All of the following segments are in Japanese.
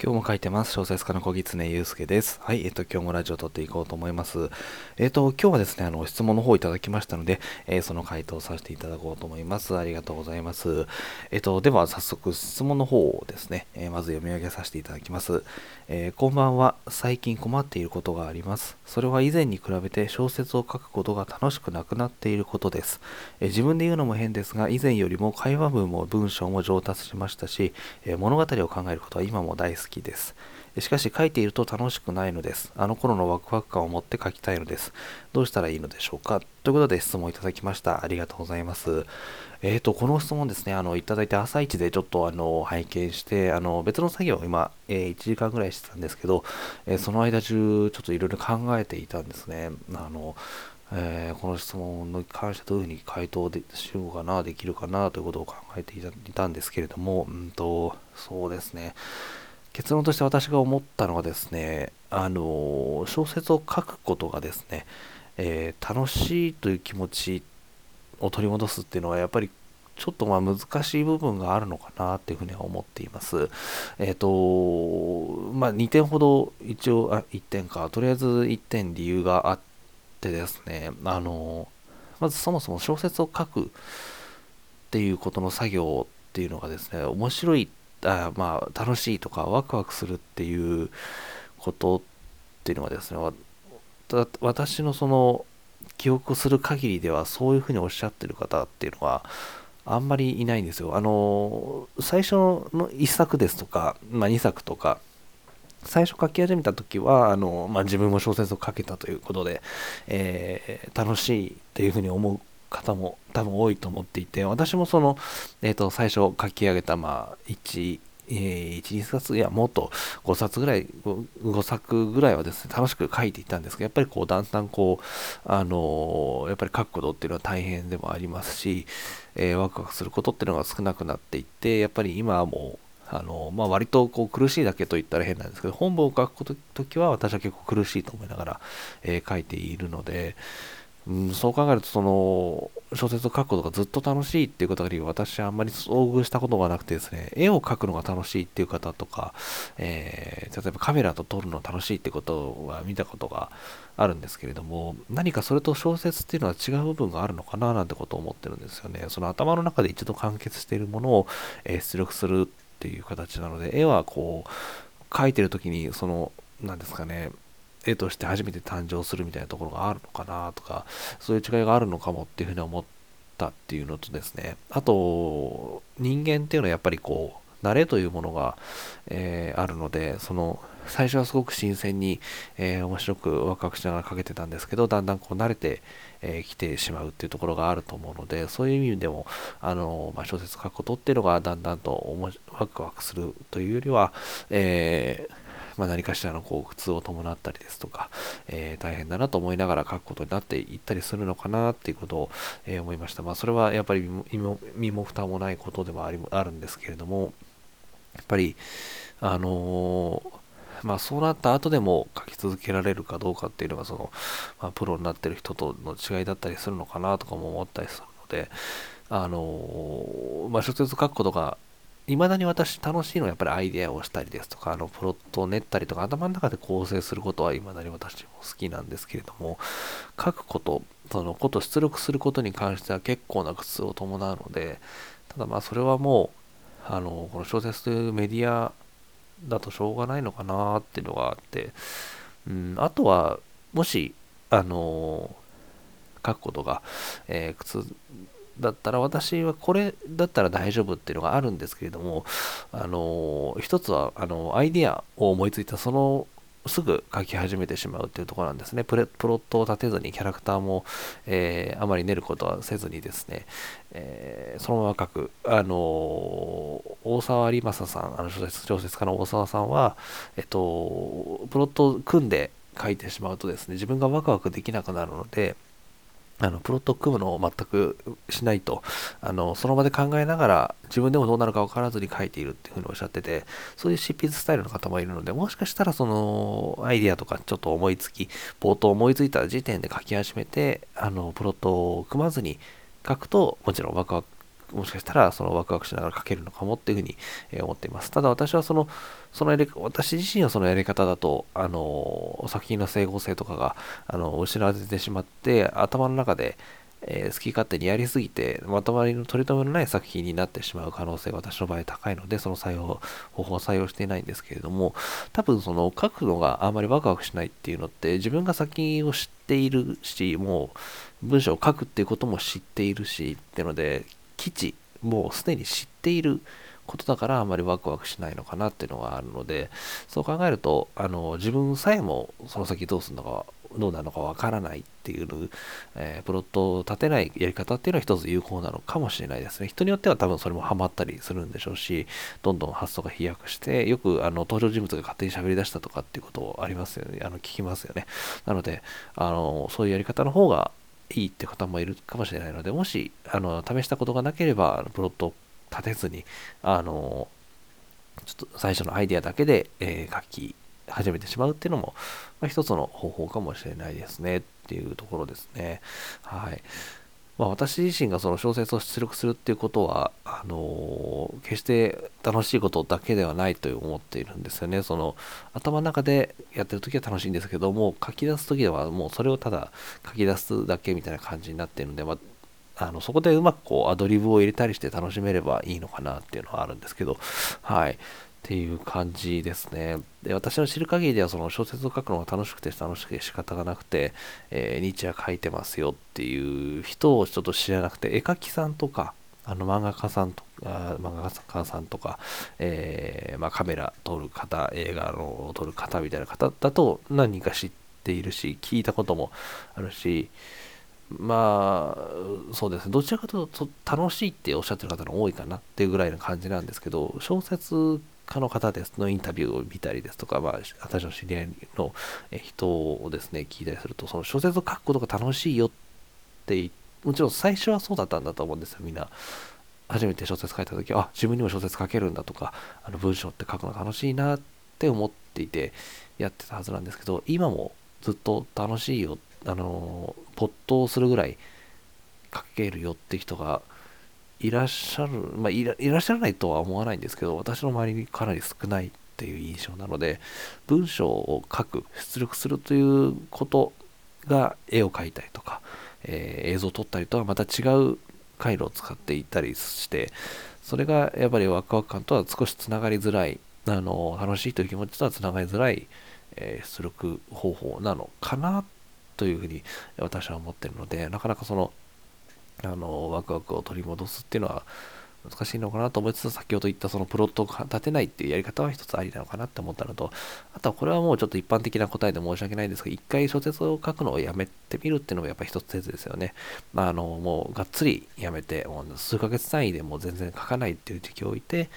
今日も書いてます。小説家の小狐祐介です。はい、えっと、今日もラジオを撮っていこうと思います。えっと、今日はですね、あの、質問の方をいただきましたので、えー、その回答させていただこうと思います。ありがとうございます。えっと、では、早速、質問の方をですね、えー、まず読み上げさせていただきます。えー、こんばんは。最近困っていることがあります。それは以前に比べて小説を書くことが楽しくなくなっていることです。え自分で言うのも変ですが、以前よりも会話文も文章も上達しましたし、え物語を考えることは今も大好ききです。しかし書いていると楽しくないのです。あの頃のワクワク感を持って書きたいのです。どうしたらいいのでしょうか？ということで質問いただきました。ありがとうございます。えっ、ー、と、この質問ですね、あの、いただいて朝一でちょっとあの、拝見して、あの、別の作業を今、えー、1時間ぐらいしてたんですけど、えー、その間中、ちょっといろいろ考えていたんですね。あの、えー、この質問に関してどういうふうに回答でしようかな、できるかなということを考えていたんですけれども、うんと、そうですね。結論として私が思ったのはですね、あの小説を書くことがですね、えー、楽しいという気持ちを取り戻すっていうのはやっぱりちょっとまあ難しい部分があるのかなっていうふうには思っています。えっ、ー、と、まあ2点ほど一応、あ、1点か、とりあえず1点理由があってですね、あの、まずそもそも小説を書くっていうことの作業っていうのがですね、面白いあまあ楽しいとかワクワクするっていうことっていうのはですね私のその記憶する限りではそういうふうにおっしゃってる方っていうのはあんまりいないんですよ。あの最初の1作ですとか、まあ、2作とか最初書き始めた時はあの、まあ、自分も小説を書けたということで、えー、楽しいっていうふうに思う方も多分多いと思っていて、私もその、えっ、ー、と、最初書き上げた、まあ、1、えー、1、2冊、いや、もっと5冊ぐらい5、5作ぐらいはですね、楽しく書いていたんですけど、やっぱりこう、だんだんこう、あのー、やっぱり書くことっていうのは大変でもありますし、えー、ワクワクすることっていうのが少なくなっていって、やっぱり今はもう、あのまあ、割とこう苦しいだけと言ったら変なんですけど、本文を書くときは私は結構苦しいと思いながら、えー、書いているので、うん、そう考えると、その、小説を書くことがずっと楽しいっていう方が私はあんまり遭遇したことがなくてですね、絵を描くのが楽しいっていう方とか、えー、例えばカメラと撮るの楽しいってことは見たことがあるんですけれども、何かそれと小説っていうのは違う部分があるのかななんてことを思ってるんですよね。その頭の中で一度完結しているものを、え、出力するっていう形なので、絵はこう、描いてる時に、その、なんですかね、絵として初めて誕生するみたいなところがあるのかなとか、そういう違いがあるのかもっていうふうに思ったっていうのとですね、あと、人間っていうのはやっぱりこう、慣れというものが、えー、あるので、その、最初はすごく新鮮に、えー、面白くワクワクしながらかけてたんですけど、だんだんこう慣れてき、えー、てしまうっていうところがあると思うので、そういう意味でも、あの、まあ、小説書くことっていうのがだんだんとワクワクするというよりは、えーまあ、何かしらのこう苦痛を伴ったりですとか、えー、大変だなと思いながら書くことになっていったりするのかなっていうことを、えー、思いました。まあ、それはやっぱり身も身も蓋もないことではありあるんですけれども、やっぱり、あのーまあそうなった後でも書き続けられるかどうかっていうのがその、まあ、プロになってる人との違いだったりするのかなとかも思ったりするので、あのまあ、小説書くことがいまだに私楽しいのはやっぱりアイデアをしたりですとか、あのプロットを練ったりとか、頭の中で構成することはいまだに私も好きなんですけれども、書くこと、そのこと出力することに関しては結構な苦痛を伴うので、ただまあそれはもう、あの、この小説というメディアだとしょうがないのかなっていうのがあって、うん、あとは、もし、あの、書くことが、えー、苦痛だったら私はこれだったら大丈夫っていうのがあるんですけれども、あの、一つは、あの、アイデアを思いついたそのすぐ書き始めてしまうっていうところなんですね。プロットを立てずにキャラクターも、えー、あまり練ることはせずにですね、えー、そのまま書く。あの大沢有正さん、あの小説小説家の大沢さんは、えっと、プロットを組んで書いてしまうとですね、自分がワクワクできなくなるので、あのプロット組むのを全くしないとあのその場で考えながら自分でもどうなるか分からずに書いているっていうふうにおっしゃっててそういう執筆スタイルの方もいるのでもしかしたらそのアイディアとかちょっと思いつき冒頭思いついた時点で書き始めてあのプロットを組まずに書くともちろんワクワクもしかしたらそのワクワクしながら書けるのかもっていうふうに思っています。ただ私はその、そのやり、私自身はそのやり方だと、あの、作品の整合性とかが、あの、失われてしまって、頭の中で、えー、好き勝手にやりすぎて、まとまりの取り留めのない作品になってしまう可能性が私の場合高いので、その採用、方法を採用していないんですけれども、多分その書くのがあんまりワクワクしないっていうのって、自分が先を知っているし、もう文章を書くっていうことも知っているし、っていうので、基地、もうすでに知っていることだからあまりワクワクしないのかなっていうのがあるので、そう考えると、あの、自分さえもその先どうするのかどうなのかわからないっていう、えー、プロットを立てないやり方っていうのは一つ有効なのかもしれないですね。人によっては多分それもハマったりするんでしょうし、どんどん発想が飛躍して、よくあの登場人物が勝手に喋り出したとかっていうことをありますよね。あの聞きますよね。なので、あのそういうやり方の方がいいって方もいるかもしれないので、もしあの試したことがなければ、プロットを立てずに、あのちょっと最初のアイデアだけで、えー、書き始めてしまうっていうのも、まあ、一つの方法かもしれないですねっていうところですね。はい。まあ、私自身がその小説を出力するっていうことは、あのー、決して楽しいことだけではないと思っているんですよね。その頭の中でやってる時は楽しいんですけども、書き出す時ではもうそれをただ書き出すだけみたいな感じになっているので、まあ、あのそこでうまくこうアドリブを入れたりして楽しめればいいのかなっていうのはあるんですけど、はい。っていう感じですね。で私の知る限りではその小説を書くのが楽しくて楽しくて仕方がなくて、えー、日夜書いてますよっていう人をちょっと知らなくて、絵描きさんとか、あの漫画家さんとか、漫画家さんとか、えー、まあ、カメラ撮る方、映画の撮る方みたいな方だと何人か知っているし、聞いたこともあるし、まあ、そうですね。どちらかというと楽しいっておっしゃってる方の多いかなっていうぐらいの感じなんですけど、小説家の方ですのインタビューを見たりですとか、まあ、私の知り合いの人をですね、聞いたりすると、その小説を書くことが楽しいよってもちろん最初はそうだったんだと思うんですよ、みんな。初めて小説書いた時あ、自分にも小説書けるんだとか、あの文章って書くの楽しいなって思っていてやってたはずなんですけど、今もずっと楽しいよ、あの、没頭するぐらい書けるよって人がいらっしゃる、まあいら、っしゃらないとは思わないんですけど、私の周りにかなり少ないっていう印象なので、文章を書く、出力するということが絵を描いたりとか、えー、映像を撮ったりとはまた違う回路を使っていたりして、それがやっぱりワクワク感とは少しつながりづらい、あの、楽しいという気持ちとはつながりづらい、えー、出力方法なのかなというふうに私は思ってるので、なかなかその、あのワクワクを取り戻すっていうのは難しいのかなと思いつつ、先ほど言ったそのプロットを立てないっていうやり方は一つありなのかなって思ったのと、あとはこれはもうちょっと一般的な答えで申し訳ないんですが、一回小説を書くのをやめてみるっていうのもやっぱ一つ説ですよね。まあ、あの、もうがっつりやめて、もう数ヶ月単位でもう全然書かないっていう時期を置いて、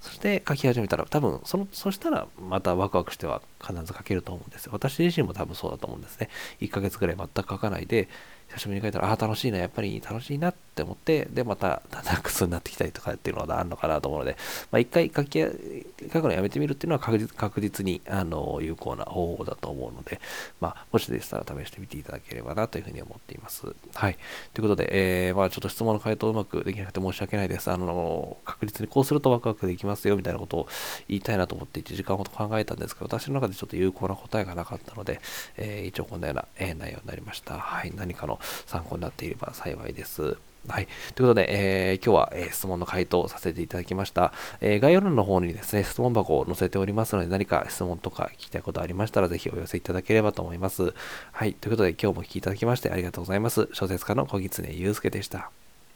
そして書き始めたら、多分その、そしたらまたワクワクしては必ず書けると思うんですよ。私自身も多分そうだと思うんですね。1ヶ月ぐらい全く書かないで、久しぶりに書いたら、ああ、楽しいな、やっぱり楽しいなって思って、で、また、だんだん苦痛になってきたりとかっていうのがあるのかなと思うので、まあ、一回書き、書くのやめてみるっていうのは確実確実に、あの、有効な方法だと思うので、まあ、もしでしたら試してみていただければなというふうに思っています。はい。ということで、えー、まあ、ちょっと質問の回答うまくできなくて申し訳ないです。あの、確実にこうするとワクワクできますよ、みたいなことを言いたいなと思って1時間ほど考えたんですけど、私の中でちょっと有効な答えがなかったので、えー、一応こんなような、え、内容になりました。はい。何かの参考になっていれば幸いです。はい。ということで、えー、今日は、えー、質問の回答をさせていただきました。えー、概要欄の方にですね、質問箱を載せておりますので、何か質問とか聞きたいことありましたら、ぜひお寄せいただければと思います。はい。ということで、今日もお聴きいただきましてありがとうございます。小説家の小狐祐介でした。